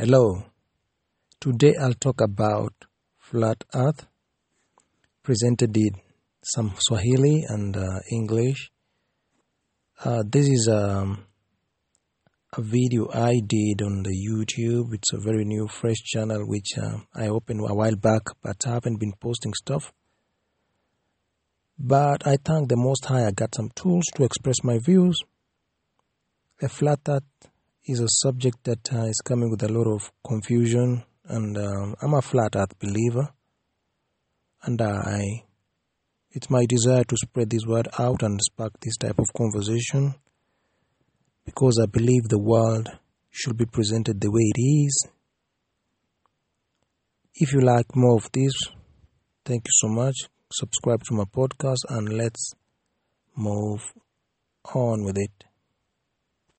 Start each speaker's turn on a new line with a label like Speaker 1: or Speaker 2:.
Speaker 1: Hello. Today I'll talk about flat earth presented in some Swahili and uh, English. Uh, this is um, a video I did on the YouTube. It's a very new, fresh channel which uh, I opened a while back, but I haven't been posting stuff. But I thank the Most High I got some tools to express my views. A flat earth is a subject that uh, is coming with a lot of confusion, and um, I'm a flat earth believer. And I, it's my desire to spread this word out and spark this type of conversation because I believe the world should be presented the way it is. If you like more of this, thank you so much. Subscribe to my podcast and let's move on with it.